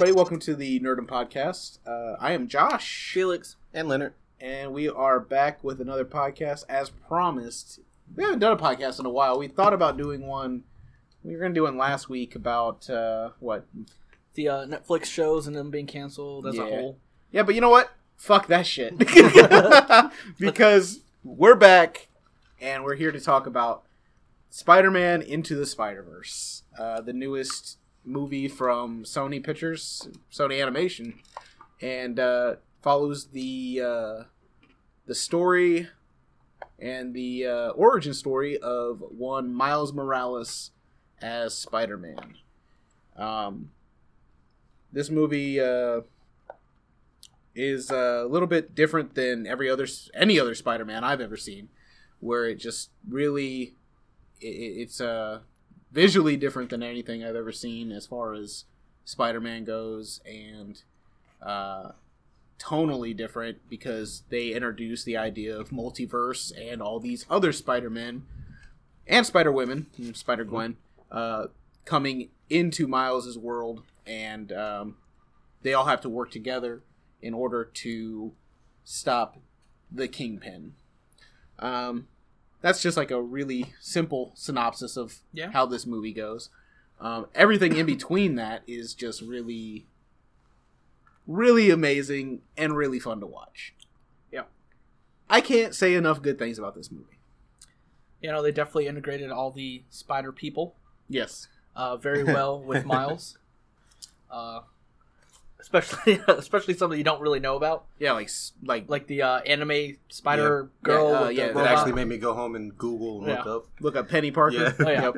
Hey everybody, welcome to the Nerdum Podcast. Uh, I am Josh, Felix. and Leonard. and we are back with another podcast as promised. We haven't done a podcast in a while. We thought about doing one. We were going to do one last week about uh, what? The uh, Netflix shows and them being canceled as a whole. Yeah, but you know what? Fuck that shit. because we're back and we're here to talk about Spider-Man Into the Spider-Verse, uh, the newest movie from Sony Pictures, Sony Animation, and uh, follows the uh, the story and the uh, origin story of one Miles Morales as Spider-Man. Um, this movie. Uh, is a little bit different than every other any other Spider-Man I've ever seen, where it just really it, it's uh, visually different than anything I've ever seen as far as Spider-Man goes, and uh, tonally different because they introduce the idea of multiverse and all these other Spider-Men and Spider-Women, Spider-Gwen, uh, coming into Miles's world, and um, they all have to work together in order to stop the kingpin. Um, that's just like a really simple synopsis of Yeah. how this movie goes. Um, everything in between that is just really, really amazing and really fun to watch. Yeah. I can't say enough good things about this movie. You know, they definitely integrated all the spider people Yes. uh, very well with Miles. Uh, especially especially some that you don't really know about, Yeah, like like like the uh, anime spider Yeah. girl. Yeah, uh, yeah, that That actually made me go home and Google and look up. look up Penny Parker. Yeah. Oh, yeah. Yep.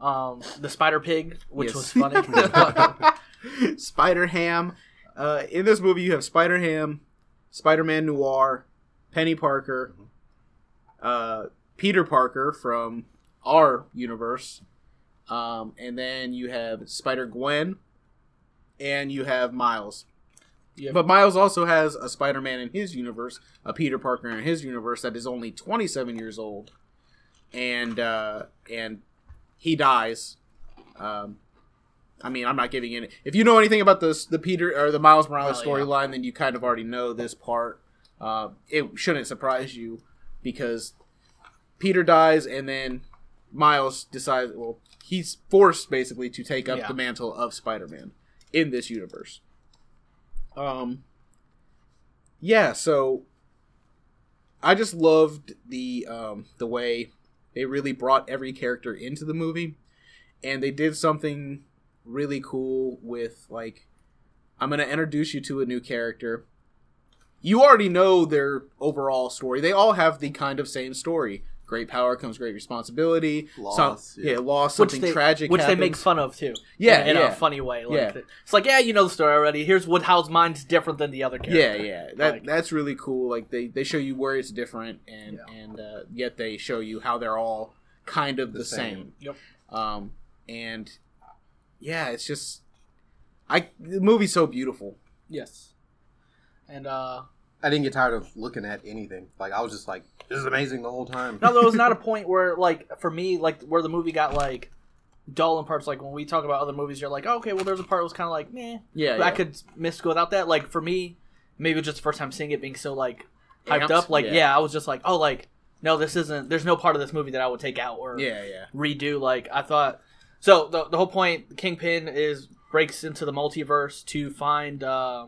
um, the spider pig, which Yes. was funny. Spider Ham. Uh, in this movie, you have Spider Ham, Spider Man Noir, Penny Parker, uh, Peter Parker from our universe, um, and then you have Spider Gwen, and you have Miles. Yep. But Miles also has a Spider Man in his universe, a Peter Parker in his universe that is only 27 years old, and uh, and he dies. Um, I mean, I'm not giving any. If you know anything about this, the Peter or the Miles Morales yeah. storyline, then you kind of already know this part. Uh, it shouldn't surprise you because Peter dies, and then Miles decides. Well, he's forced basically to take up Yeah. the mantle of Spider-Man in this universe. Um. Yeah, so I just loved the um, the way they really brought every character into the movie, and they did something really cool with like I'm gonna introduce you to a new character. You already know their overall story. They all have the kind of same story. Great power comes great responsibility. Loss, Some- yeah. yeah. loss. which Something they, tragic. which they make fun of too. Yeah, in, in yeah. a funny way. Like, Yeah. It's like, yeah, you know the story already. Here's what how mine's different than the other characters. Yeah, yeah, that Like- that's really cool. Like they, they show you where it's different, and Yeah. and uh, yet they show you how they're all kind of the, The same. same. Yep. Um, and yeah, it's just I the movie's so beautiful. Yes. And uh I didn't get tired of looking at anything. Like I was just like, this is amazing the whole time. no, there was not a point where like for me like where the movie got like dull in parts. Like when we talk about other movies, you're like, oh, okay, well, there's a part that was kind of like, meh. Yeah, But I could miss without that. Like for me, maybe it was just the first time seeing it being so like hyped Amped? up. Like Yeah. yeah. I was just like, oh, like no, this isn't. There's no part of this movie that I would take out or yeah, yeah, redo. Like I thought. So the the whole point, Kingpin is breaks into the multiverse to find uh,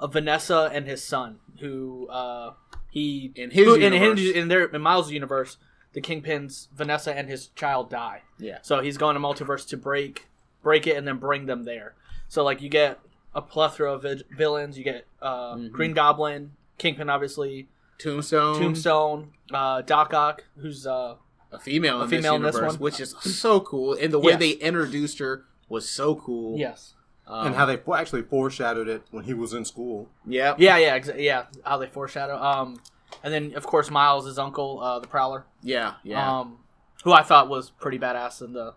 a Vanessa and his son, who uh, he In his who- in his in their in Miles' universe, the Kingpin's Vanessa and his child die. yeah. So he's going to multiverse to break break it and then bring them there. So like you get a plethora of vi- villains. You get uh, Mhm. Green Goblin, Kingpin, obviously, Tombstone, Tombstone, uh, Doc Ock, who's uh, a female, A in, female in this this one. which is so cool, and the way Yes. they introduced her was so cool. yes, um, and how they actually foreshadowed it when he was in school. yeah, Yeah, yeah, exa- yeah. How they foreshadow. Um, and then of course Miles' his uncle, uh, the Prowler. yeah, yeah, Um, who I thought was pretty badass in the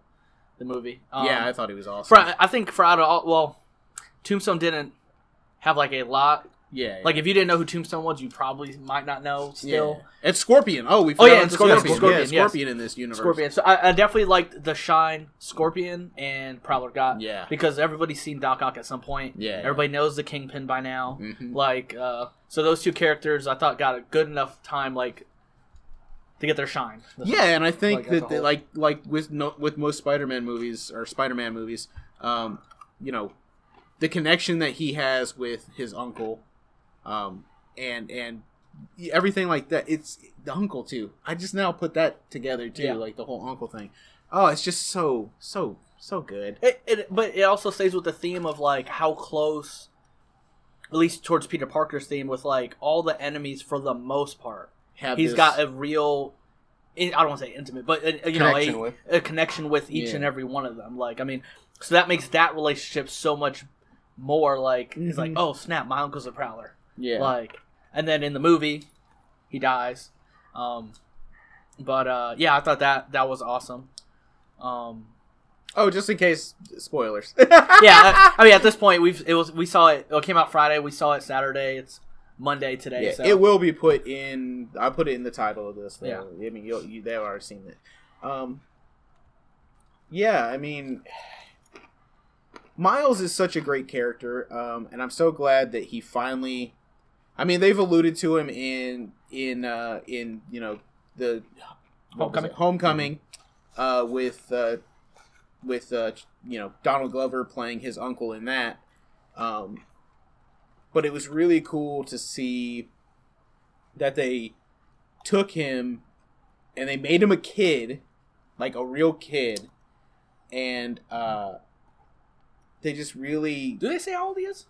the movie. Um, yeah. I thought he was awesome. for I think for out of all, well, Tombstone didn't have like a lot Yeah, Like if you didn't know who Tombstone was, you probably might not know still. yeah. it's Scorpion. Oh, we Oh, forgot yeah, about and Scorpion, Scorpion. Scorpion, yeah, yes. In this universe. Scorpion. So I, I definitely liked the Shine, Scorpion, and Prowler got. Yeah. Because everybody's seen Doc Ock at some point. Yeah. Everybody knows the Kingpin by now. Mhm. Like, uh, so those two characters, I thought got a good enough time, like, to get their shine. Yeah, and I think Like, that that, whole. like like with no, with most Spider-Man movies or Spider-Man movies, um, you know, the connection that he has with his uncle, um, and and everything like that. It's the uncle too. I just now put that together too, Yeah. like the whole uncle thing. Oh, it's just so so so good. It, it, but it also stays with the theme of like how close, at least towards Peter Parker's theme, with like all the enemies for the most part. Have He's got a real, I don't want to say intimate, but uh, you know, a, a connection with each Yeah. and every one of them. Like, I mean, so that makes that relationship so much more like it's like, Mhm. oh snap, my uncle's a prowler. Yeah. Like, and then in the movie, he dies. Um, but uh, yeah, I thought that that was awesome. Um, oh, just in case spoilers. yeah, I, I mean, at this point, we've it was we saw it. It came out Friday. We saw it Saturday. It's Monday today. Yeah, so. it will be put in. I put it in the title of this. Though. Yeah. I mean, you'll, you they've already seen it. Um, yeah, I mean, Miles is such a great character, um, and I'm so glad that he finally. I mean, they've alluded to him in in uh, in you know the Homecoming. Homecoming, uh, with uh, with uh, you know Donald Glover playing his uncle in that. Um, but it was really cool to see that they took him and they made him a kid, like a real kid, and uh, they just really Do they say how old he is?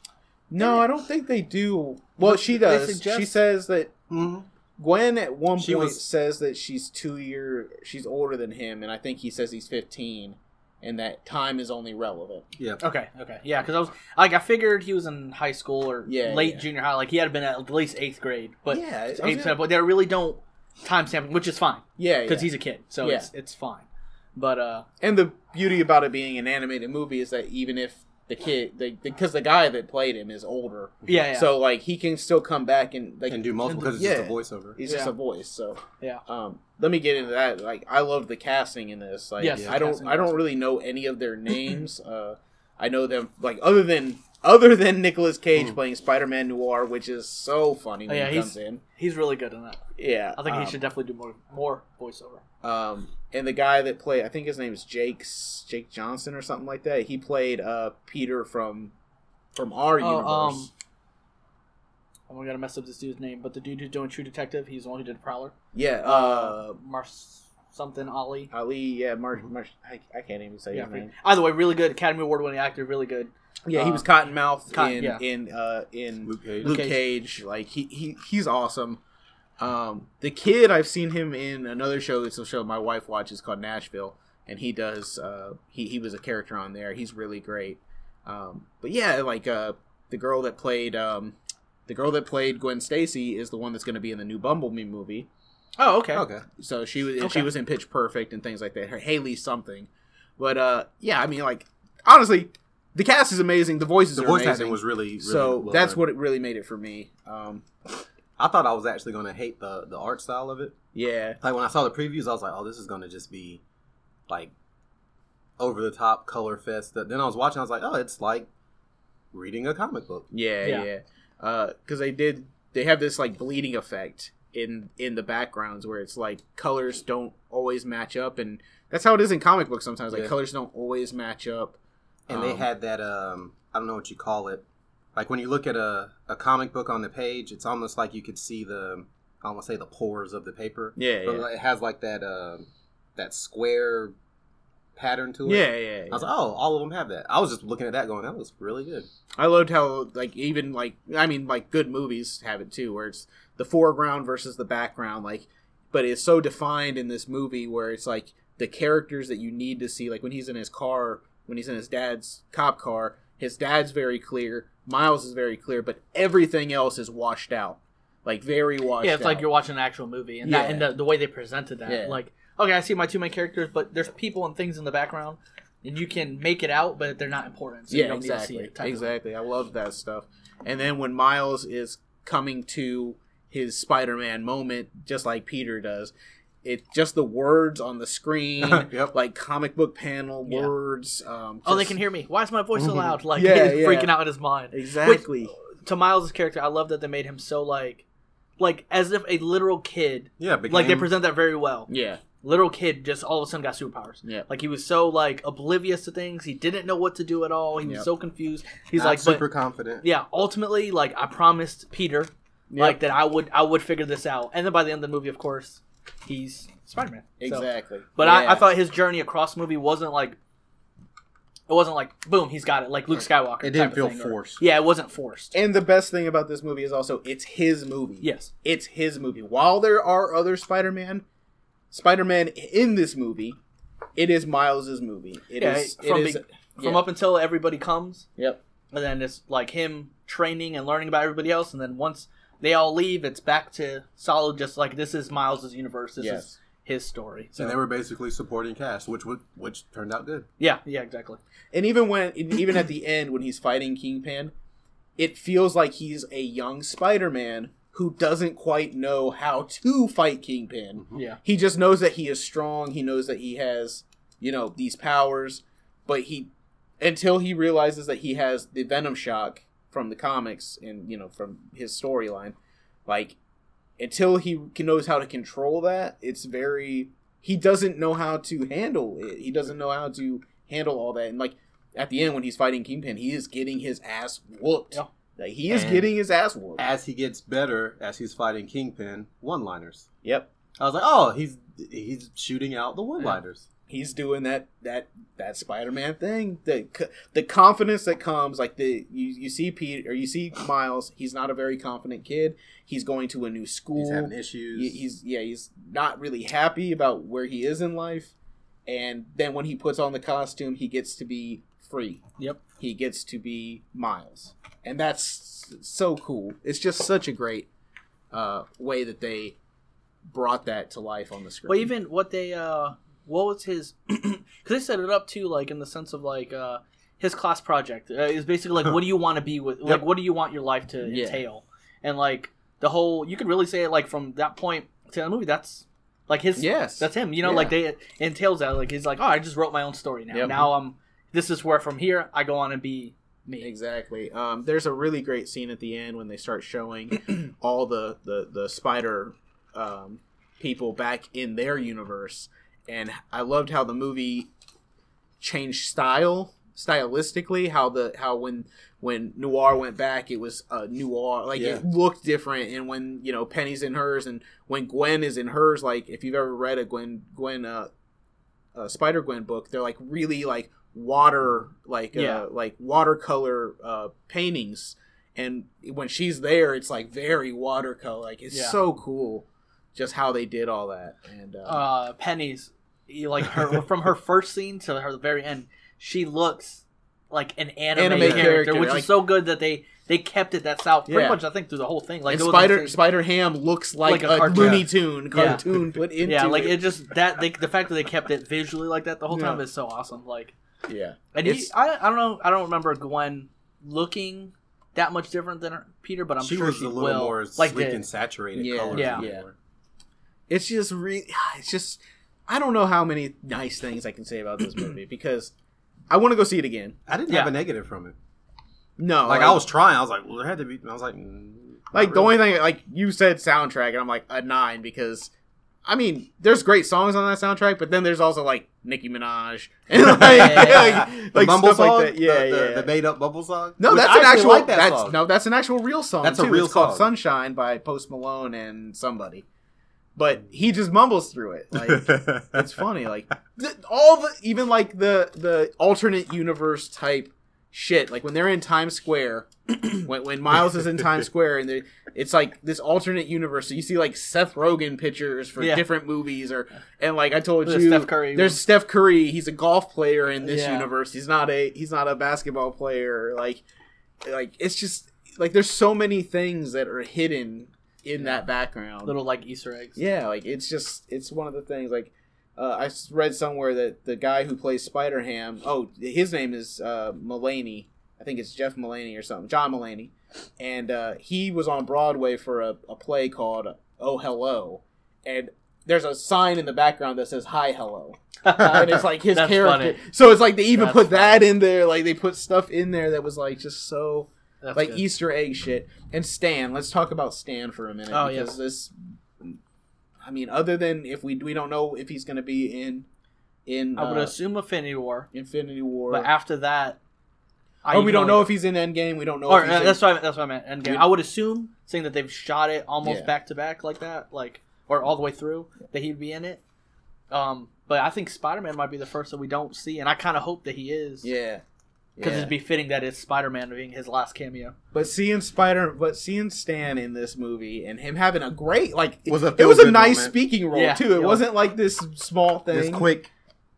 no, I don't think they do. Well, she does. suggest- She says that Mm-hmm. Gwen at one She point was- says that she's two year she's older than him, and I think he says he's fifteen, and that time is only relevant. Yeah. Okay, okay, yeah, because I was like, I figured he was in high school or Yeah, late yeah. junior high, like he had been at least eighth grade, but yeah, I eighth, gonna- but they really don't time stamp, which is fine yeah, because yeah. he's a kid, so Yeah. it's it's fine. But uh, And the beauty about it being an animated movie is that even if the kid, the, because the guy that played him is older, yeah, yeah, so like he can still come back and like And do multiple because it's Yeah. just a voiceover. he's just a voice. So yeah, um, let me get into that. Like I love the casting in this. Like Yes, I don't I don't really know any of their names. uh, I know them like other than other than Nicolas Cage Hmm. playing Spider Man Noir, which is so funny when Oh, yeah, he he's- comes in. he's really good in that. Yeah, I think he um, should definitely do more more voiceover. Um, and the guy that played, I think his name is Jake's Jake Johnson or something like that. He played uh, Peter from from our Oh, universe. um, I'm gonna mess up this dude's name, but the dude who's doing True Detective, he's the one who did Prowler. yeah, uh, Mars something Ali. Ali. Yeah, Mar. Mar- I, I can't even say Yeah, his name. either way, really good Academy Award winning actor, really good. Yeah, he Uh, was Cottonmouth Cotton- in yeah. in uh, in Luke Cage. Luke Cage. Cage. Like he, he he's awesome. Um, the kid I've seen him in another show. It's a show my wife watches called Nashville, and he does. Uh, he he was a character on there. He's really great. Um, but yeah, like uh, the girl that played um, the girl that played Gwen Stacy is the one that's going to be in the new Bumblebee movie. Oh, okay. Okay. So she was Okay. she was in Pitch Perfect and things like that. Her Haley something. But uh, yeah, I mean, like honestly, the cast is amazing. The voices The are voice amazing. acting was really, really so well that's done. what it really made it for me. Um, I thought I was actually going to hate the the art style of it. yeah, Like when I saw the previews, I was like, "Oh, this is going to just be like over the top color fest." Then I was watching, I was like, "Oh, it's like reading a comic book." yeah, Yeah. yeah. Because they did, they have this like bleeding effect in in the backgrounds where it's like colors don't always match up, and that's how it is in comic books sometimes. Like Yeah. colors don't always match up. And they Um, had that um I don't know what you call it. Like when you look at a, a comic book on the page, it's almost like you could see the I almost say the pores of the paper. Yeah, But yeah, it has like that um that square pattern to it. yeah, yeah. I was like, oh, all of them have that. I was just looking at that going, that was really good. I loved how like even like I mean like good movies have it too, where it's the foreground versus the background, like but it's so defined in this movie where it's like the characters that you need to see, like when he's in his car, when he's in his dad's cop car, his dad's very clear, Miles is very clear, but everything else is washed out, like very washed. Out. Yeah, it's like you're watching an actual movie, and that and the, the way they presented that, Yeah. like, okay, I see my two main characters, but there's people and things in the background. and you can make it out, but they're not important. So you yeah, don't exactly, need to see it. exactly. I love that stuff. And then when Miles is coming to his Spider-Man moment, just like Peter does, it just the words on the screen, Yep. like comic book panel Yeah. words. Um, Oh, they can hear me. Why is my voice so Mhm. loud? Like Yeah, he's yeah. freaking out in his mind. exactly. To Miles' character, I love that they made him so like, like as if a literal kid. Yeah, became, Like they present that very well. yeah, Literal kid just all of a sudden got superpowers. yeah. Like he was so like oblivious to things. He didn't know what to do at all. He was Yep. so confused. He's not like, super but confident. yeah. Ultimately, like I promised Peter, like that I would I would figure this out. And then by the end of the movie, of course, he's Spider Man. Exactly. But I, I thought his journey across the movie wasn't like it wasn't like boom, he's got it, like Luke Skywalker. It didn't of feel thing, or- forced. yeah, it wasn't forced. And the best thing about this movie is also it's his movie. Yes. It's his movie. While there are other Spider-Man, Spider-Man in this movie, it is Miles's movie. It Yeah, is. from it is. be- From yeah. up until everybody comes, Yep. and then it's like him training and learning about everybody else, and then once they all leave, it's back to solid. Just like this is Miles's universe. This Yes. is his story. So And they were basically supporting cast, which would which turned out good. yeah, yeah, exactly. And even when, even at the end when he's fighting Kingpin, it feels like he's a young Spider-Man who doesn't quite know how to fight Kingpin. Mm-hmm. Yeah, He just knows that he is strong. He knows that he has, you know, these powers, but he until he realizes that he has the Venom shock from the comics and you know from his storyline, like until he knows how to control that, it's very he doesn't know how to handle it. He doesn't know how to handle all that. And like at the end when he's fighting Kingpin, he is getting his ass whooped. Yeah. Like he is And- getting his ass whooped. As he gets better, as he's fighting Kingpin, one-liners. Yep. I was like, oh, he's he's shooting out the one-liners. He's doing that that that Spider-Man thing. The the confidence that comes like the you, you see Pete or you see Miles. He's not a very confident kid. He's going to a new school. He's having issues. He- he's yeah he's not really happy about where he is in life. And then when he puts on the costume, he gets to be free. Yep. He gets to be Miles, and that's so cool. It's just such a great uh, way that they brought that to life on the screen. Well, even what they uh, what was his? Because they set it up too, like in the sense of like uh, his class project uh, is basically like, what do you want to be with? Like, Yep. what do you want your life to Yeah. entail? And like the whole, you could really say it like from that point to the movie. That's like his. yes, That's him. You know, Yeah. like they entails that. Like he's like, oh, I just wrote my own story now. Yep. Now I'm. This is where from here I go on and be me. Exactly. Um, there's a really great scene at the end when they start showing all the the the spider um, people back in their universe, and I loved how the movie changed style stylistically. How the how when when Noir went back, it was uh, Noir like Yeah. it looked different, and when you know Penny's in hers, and when Gwen is in hers, like if you've ever read a Gwen Gwen uh, uh, Spider Gwen book, they're like really like water like Yeah. uh, like watercolor uh, paintings and when she's there it's like very watercolor like it's Yeah. so cool just how they did all that and uh, uh, Penny's like her from her first scene to her very end. She looks like an anime, Anime character, character, which like- is so good that they they kept it that style pretty Yeah. much. I think through the whole thing. Like and spider insane. spider ham looks like, Like a a, cartoon. looney tune Yeah. cartoon put into yeah, like it, it just that they, the fact that they kept it visually like that the whole time Yeah. is so awesome. Like, yeah and he, I I don't know I don't remember Gwen looking that much different than her, Peter, but I'm she sure was she a little will. more like sleek the- and saturated Yeah, colors. yeah. Yeah. It's just re- it's just I don't know how many nice things I can say about this movie because I want to go see it again. I didn't Yeah. have a negative from it. No, Like I was trying. I was like, well, there had to be. I was like, mm, Like not the only thing, like you said, soundtrack, and I'm like a nine because, I mean, there's great songs on that soundtrack, but then there's also like Nicki Minaj and like, Yeah. like, the like mumble stuff song, like that. Yeah, the, the, yeah. the made up bumble song. no, Which that's an actual. like that that's song. no, that's an actual real song. That's a real it's called song. "Sunshine" by Post Malone and somebody, but he just mumbles through it. Like it's funny. Like th- all the even like the the alternate universe type shit. Like when they're in Times Square, when when Miles is in Times Square, and they- it's like this alternate universe. So you see like Seth Rogen pictures for Yeah. different movies, or and like I told There's you, Steph Curry. there's Steph Curry. He's a golf player in this Yeah. universe. He's not a he's not a basketball player. Like like it's just like there's so many things that are hidden in that background. little like Easter eggs. Yeah, like it's just it's one of the things like uh, I read somewhere that the guy who plays Spider Ham, oh, his name is uh, Mulaney. I think it's Jeff Mulaney or something, John Mulaney, and uh, he was on Broadway for a, a play called Oh Hello, and there's a sign in the background that says Hi Hello, and it's like his That's character. funny. So it's like they even That's put that in there, like they put stuff in there that was like just so That's like good. Easter egg shit. And Stan, let's talk about Stan for a minute Oh, because yes. this. I mean, other than if we we don't know if he's going to be in in I would uh, assume Infinity War, Infinity War, but after that, I or we don't know if he's in Endgame. We don't know. Or if he's uh, in, that's what I that's what I meant. Endgame. We- I would assume, seeing that they've shot it almost Yeah. back to back like that, like or all the way through, that he'd be in it. Um, but I think Spider Man might be the first that we don't see, and I kind of hope that he is. yeah, Because yeah. it'd be fitting that it's Spider Man being his last cameo. But seeing Spider, but seeing Stan in this movie and him having a great like Was a it was a nice moment. speaking role Yeah, too. It yeah. wasn't like this small thing. This quick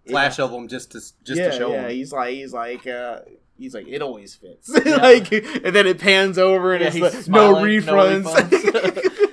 flash of him just to just yeah, to show yeah. him. He's like he's like uh he's like it always fits. Yeah. like and then it pans over and Yeah, it's he's like, no smiling, no refunds.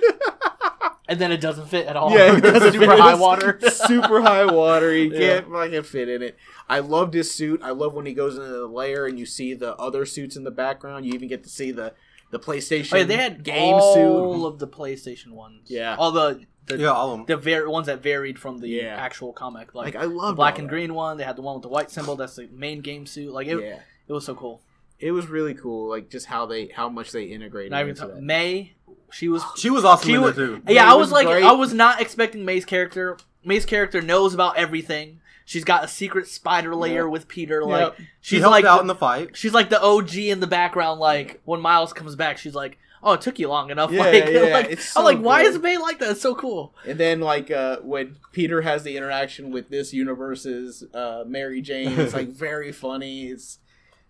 And then it doesn't fit at all. yeah, it doesn't super fit. high water. super high water. He Yeah. can't fucking fit in it. I loved his suit. I love when he goes into the lair and you see the other suits in the background. You even get to see the the PlayStation Oh, yeah, they had game all suit. All of the PlayStation ones. Yeah. all the the, yeah, all of them. the var- ones that varied from the Yeah. actual comic. Like, Like I love the black and green one. They had the one with the white symbol. That's the main game suit. Like it, Yeah, it was so cool. It was really cool. Like just how they how much they integrated Not even into talk- that. May. She was. She was awesome She in was. there too. Yeah, May I was, was like, great. I was not expecting May's character. May's character knows about everything. She's got a secret spider layer Yep. with Peter. Like She she's helped like out the- in the fight. she's like the OG in the background. Like when Miles comes back, she's like, "Oh, it took you long enough." Yeah, like, yeah, like- it's I'm so like, why is May like that? It's so cool. And then like uh when Peter has the interaction with this universe's uh Mary Jane, it's like very funny. It's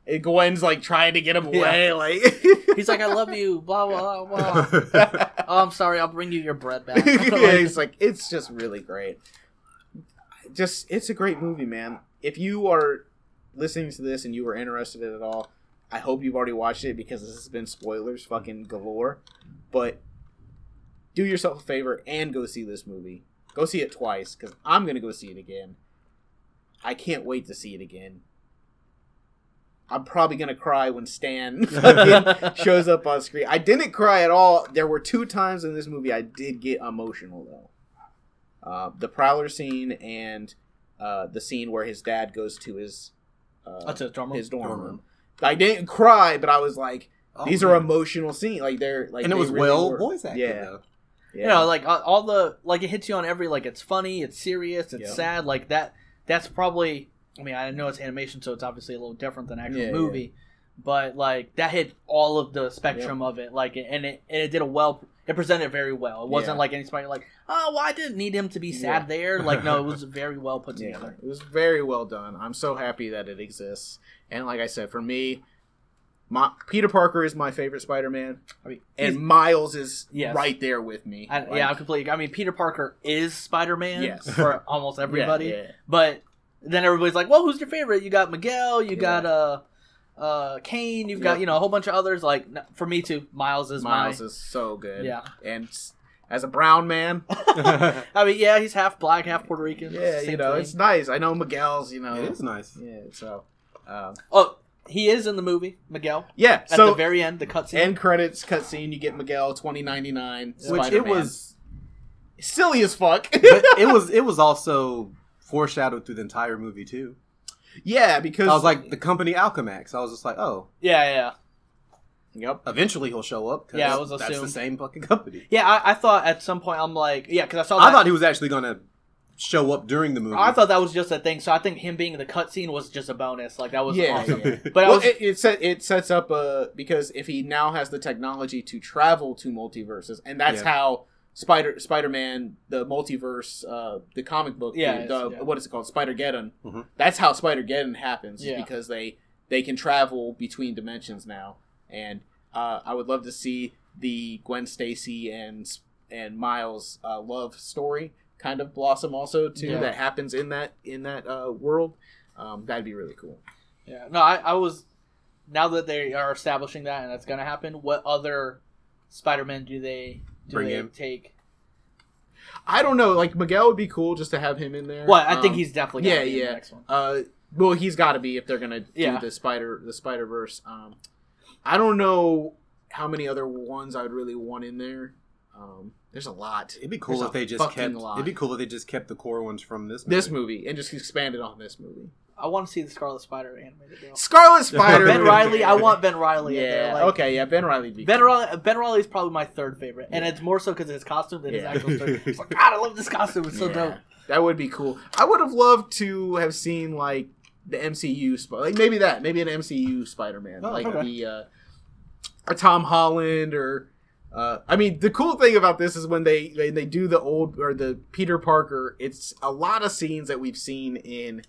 it, Gwen's like trying to get him away, like He's like, "I love you." Blah blah blah. oh, I'm sorry. I'll bring you your bread back. yeah, Like, it's like it's just really great. Just it's a great movie, man. If you are listening to this and you were interested in it at all, I hope you've already watched it because this has been spoilers fucking galore. But do yourself a favor and go see this movie. Go see it twice because I'm gonna go see it again. I can't wait to see it again. I'm probably gonna cry when Stan shows up on screen. I didn't cry at all. There were two times in this movie I did get emotional though. Uh, the Prowler scene and uh, the scene where his dad goes to his uh, That's a dorm room? his dorm Dorm room. I didn't cry, but I was like, Oh, these are emotional scenes. Like they're like, and it was really well were. voice acted. Yeah, though. yeah. You know, like all- all the like it hits you on every like it's funny, it's serious, it's Yeah. sad. Like that. That's probably. I mean, I know it's animation, so it's obviously a little different than actual Yeah, movie. But like that hit all of the spectrum of it. Like and it and it did a well. It presented very well. It wasn't Yeah. like anybody like, oh, well, I didn't need him to be sad Yeah. there. Like no, it was very well put Yeah, together. it was very well done. I'm so happy that it exists. And like I said, for me, my, Peter Parker is my favorite Spider-Man, I mean, and Miles is Yes. right there with me. I, Like, yeah, I'm completely. I mean, Peter Parker is Spider Man Yes. for almost everybody. Yeah, yeah. But then everybody's like, "Well, who's your favorite?" You got Miguel, you Yeah. got uh, uh, Kaine, you've got Yeah. you know a whole bunch of others. Like for me too, Miles is Miles my. is so good. Yeah. and as a brown man, I mean, yeah, he's half black, half Puerto Rican. yeah, you know, thing. it's nice. I know Miguel's, you know, it is nice. yeah. So, um, Oh, he is in the movie Miguel yeah. at So the very end, the cutscene. end credits cutscene, you get Miguel twenty ninety nine, Which it was, silly as fuck. but it was it was also foreshadowed through the entire movie too. yeah, because I was like the company Alchemax. I was just like, oh, yeah, yeah, yep. eventually he'll show up. 'cause Yeah, I was that's assumed. the same fucking company. yeah. I, I thought at some point I'm like, yeah, because I saw. That, I thought he was actually gonna show up during the movie. I thought that was just a thing. So I think him being in the cutscene was just a bonus. Like that was Yeah, awesome. yeah. But I well, was it, it, set, it sets up a because if he now has the technology to travel to multiverses, and that's Yeah. how Spider Spider Man the multiverse uh the comic book Yeah, the, it's- yeah. what is it called Spider Geddon Mhm. that's how Spider Geddon happens Yeah. because they they can travel between dimensions now, and uh, I would love to see the Gwen Stacy and and Miles uh, love story kind of blossom also too Yeah. that happens in that in that uh, world. Um, that'd be really cool. Yeah, no, I, I was. Now that they are establishing that and that's gonna happen, what other Spider-Man do they do Bring they in. take? I don't know. Like Miguel would be cool just to have him in there. Well, I think Um, he's definitely gonna yeah, be in yeah. the next one. Uh, well, he's got to be if they're gonna do Yeah. the spider the Spider Verse. Um, I don't know how many other ones I would really want in there. Um, there's a lot. It'd be cool There's if they just fucking kept. lot. It'd be cool if they just kept the core ones from this. Movie. this movie and just expanded on this movie. I want to see the Scarlet Spider animated. Deal. Scarlet Spider. Ben Reilly, I want Ben Reilly. in Yeah. there. Like, okay. Yeah. Ben Reilly. Be Ben cool. Reilly, Ben Reilly is probably my third favorite, and it's more so because of his costume than Yeah. his actual story. It's like, God, I love this costume. It's so Yeah. dope. That would be cool. I would have loved to have seen like the MCU, Sp- like maybe that, maybe an MCU Spider-Man, Oh, like okay. the uh, a Tom Holland or. Uh, I mean, the cool thing about this is when they they, they do the old or the Peter Parker. It's a lot of scenes that we've seen in, in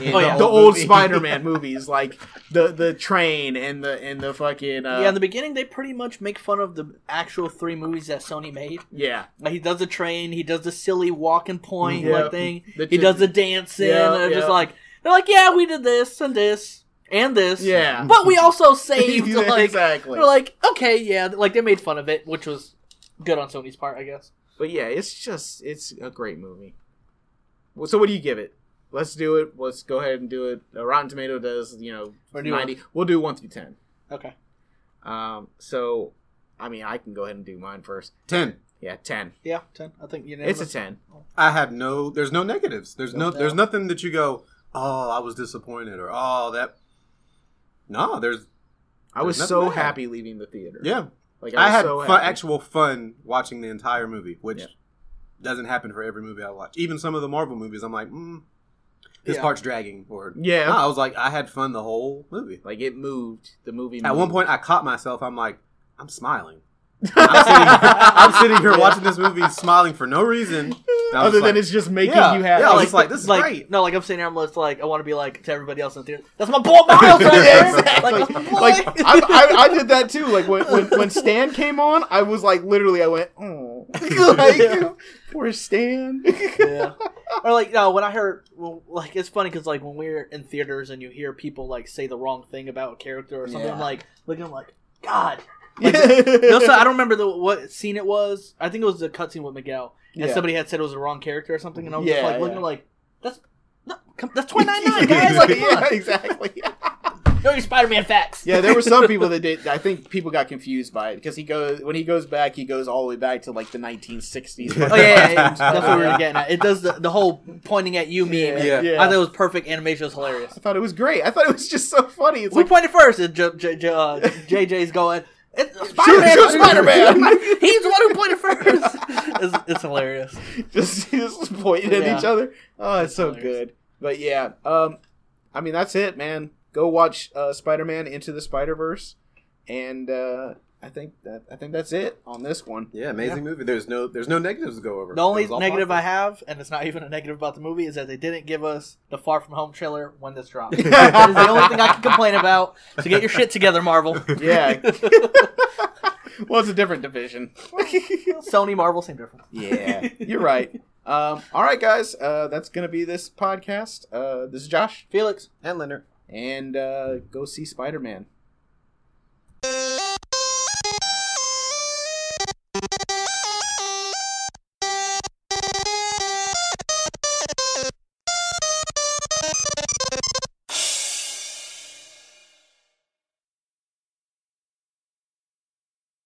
Oh, yeah. the Old old. Spider-Man movies, like the the train and the and the fucking uh, yeah, in the beginning, they pretty much make fun of the actual three movies that Sony made. yeah. Like he does the train, he does the silly walking point Yeah. like thing, The- he does the dancing. Yeah, and they're just like they're like, yeah, we did this and this and this, Yeah. but we also saved. Yeah, like exactly. they're like, okay, yeah, like they made fun of it, which was good on Sony's part, I guess. But yeah, it's just it's a great movie. So what do you give it? Let's do it. Let's go ahead and do it. Uh, Rotten Tomato does you know Or do ninety. We'll do one through ten. Okay, Um, so I mean, I can go ahead and do mine first. Ten. Yeah, ten. yeah, ten. I think you know It's a ten. I have no. There's no negatives. There's no. No. There's nothing that you go. Oh, I was disappointed, or oh that. No, there's I was so nothing bad. happy leaving the theater. yeah. like I, was had so fun, happy. actual fun watching the entire movie, which Yeah. doesn't happen for every movie I watch. Even some of the Marvel movies, I'm like, mm, this Yeah. part's dragging. Or Yeah, No, I was like, I had fun the whole movie. like it moved. The movie. At one point, I caught myself. I'm like, I'm smiling. I'm sitting, I'm sitting here watching this movie, smiling for no reason. I was other than like- it's just making Yeah, you happy. yeah, I was like, this is like, great. No, like I'm sitting here, I'm just like, I want to be like to everybody else in the theater. That's my boy Miles right there. exactly. Like, that's my boy. Like I, I, I did that too. Like when, when when Stan came on, I was like literally, I went, oh, like poor Stan. yeah. Or like no, when I heard well, like it's funny because like when we're in theaters and you hear people like say the wrong thing about a character or something, Yeah. I'm like looking I'm like God. Yeah. No, so I don't remember the what scene it was. I think it was the cutscene with Miguel, and Yeah. somebody had said it was the wrong character or something, and I was Yeah, just like looking yeah. like that's no, come, that's twenty nine nine guys. Like, yeah, exactly. know your Spider Man facts. Yeah, there were some people that did. I think people got confused by it because he goes when he goes back, he goes all the way back to like the 1960s. Oh yeah, yeah, yeah. that's what we were getting at. It does the, the whole pointing at you meme. Yeah. Yeah. I thought it was perfect. Animation It was hilarious. I thought it was great. I thought it was just so funny. It's We like pointed first, and J- J- J- uh, JJ's going. It's shoot, Spider-Man. Spider-Man. He's the one who pointed first. It's, it's hilarious. just just pointing at each other. Oh, it's so Hilarious. good. But yeah, um, I mean that's it, man. Go watch uh, Spider-Man Into the Spider-Verse, and uh, I think that I think that's it on this one. Yeah, amazing movie. There's no there's no negatives to go over. The only It negative I have, and it's not even a negative about the movie, is that they didn't give us the Far From Home trailer when this dropped. that is the only thing I can complain about. So get your shit together, Marvel. Yeah. well, it's a different division. Sony, Marvel, same difference. yeah, you're right. Um, all right, guys, uh, that's gonna be this podcast. Uh, this is Josh, Felix. and Leonard. and uh, go see Spider-Man.